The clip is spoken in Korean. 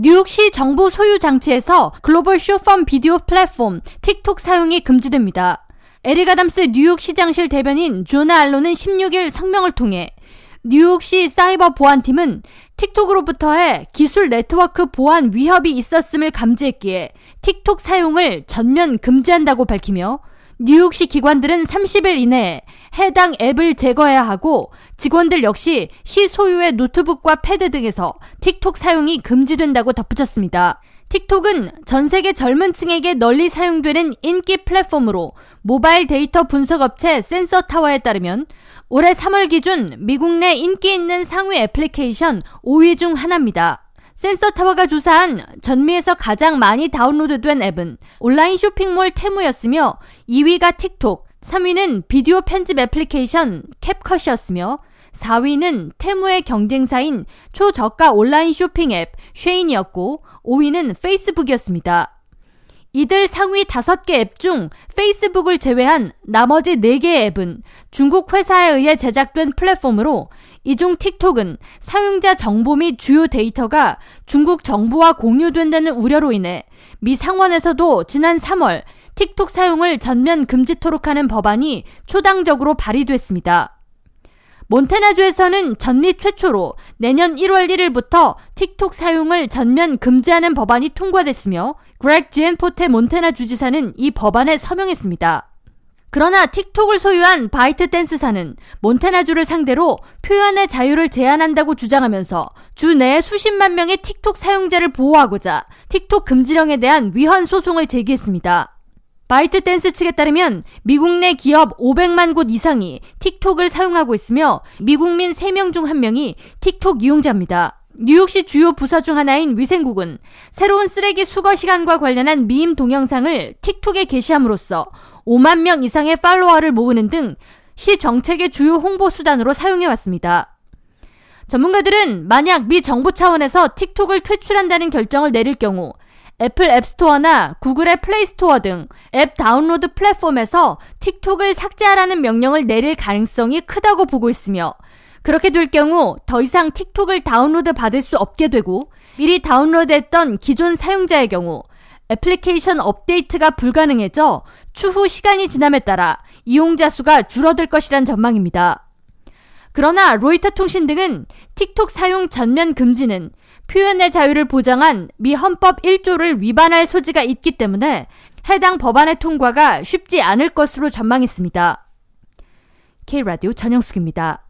뉴욕시 정부 소유 장치에서 글로벌 쇼펌 비디오 플랫폼 틱톡 사용이 금지됩니다. 에릭 아담스 뉴욕 시장실 대변인 조나 알로는 16일 성명을 통해 뉴욕시 사이버 보안팀은 틱톡으로부터의 기술 네트워크 보안 위협이 있었음을 감지했기에 틱톡 사용을 전면 금지한다고 밝히며 뉴욕시 기관들은 30일 이내에 해당 앱을 제거해야 하고 직원들 역시 시 소유의 노트북과 패드 등에서 틱톡 사용이 금지된다고 덧붙였습니다. 틱톡은 전 세계 젊은 층에게 널리 사용되는 인기 플랫폼으로 모바일 데이터 분석 업체 센서 타워에 따르면 올해 3월 기준 미국 내 인기 있는 상위 애플리케이션 5위 중 하나입니다. 센서 타워가 조사한 전미에서 가장 많이 다운로드된 앱은 온라인 쇼핑몰 테무였으며 2위가 틱톡, 3위는 비디오 편집 애플리케이션 캡컷이었으며 4위는 테무의 경쟁사인 초저가 온라인 쇼핑 앱 쉐인이었고 5위는 페이스북이었습니다. 이들 상위 5개 앱 중 페이스북을 제외한 나머지 4개의 앱은 중국 회사에 의해 제작된 플랫폼으로 이중 틱톡은 사용자 정보 및 주요 데이터가 중국 정부와 공유된다는 우려로 인해 미 상원에서도 지난 3월 틱톡 사용을 전면 금지토록 하는 법안이 초당적으로 발의됐습니다. 몬테나주에서는 전미 최초로 내년 1월 1일부터 틱톡 사용을 전면 금지하는 법안이 통과됐으며 그렉 지엔포테 몬테나 주지사는 이 법안에 서명했습니다. 그러나 틱톡을 소유한 바이트 댄스사는 몬테나주를 상대로 표현의 자유를 제한한다고 주장하면서 주 내에 수십만 명의 틱톡 사용자를 보호하고자 틱톡 금지령에 대한 위헌 소송을 제기했습니다. 바이트 댄스 측에 따르면 미국 내 기업 500만 곳 이상이 틱톡을 사용하고 있으며 미국민 3명 중 1명이 틱톡 이용자입니다. 뉴욕시 주요 부서 중 하나인 위생국은 새로운 쓰레기 수거 시간과 관련한 미임 동영상을 틱톡에 게시함으로써 5만 명 이상의 팔로워를 모으는 등 시 정책의 주요 홍보 수단으로 사용해 왔습니다. 전문가들은 만약 미 정부 차원에서 틱톡을 퇴출한다는 결정을 내릴 경우 애플 앱스토어나 구글의 플레이스토어 등 앱 다운로드 플랫폼에서 틱톡을 삭제하라는 명령을 내릴 가능성이 크다고 보고 있으며 그렇게 될 경우 더 이상 틱톡을 다운로드 받을 수 없게 되고 미리 다운로드했던 기존 사용자의 경우 애플리케이션 업데이트가 불가능해져 추후 시간이 지남에 따라 이용자 수가 줄어들 것이란 전망입니다. 그러나 로이터 통신 등은 틱톡 사용 전면 금지는 표현의 자유를 보장한 미 헌법 1조를 위반할 소지가 있기 때문에 해당 법안의 통과가 쉽지 않을 것으로 전망했습니다. K라디오 전영숙입니다.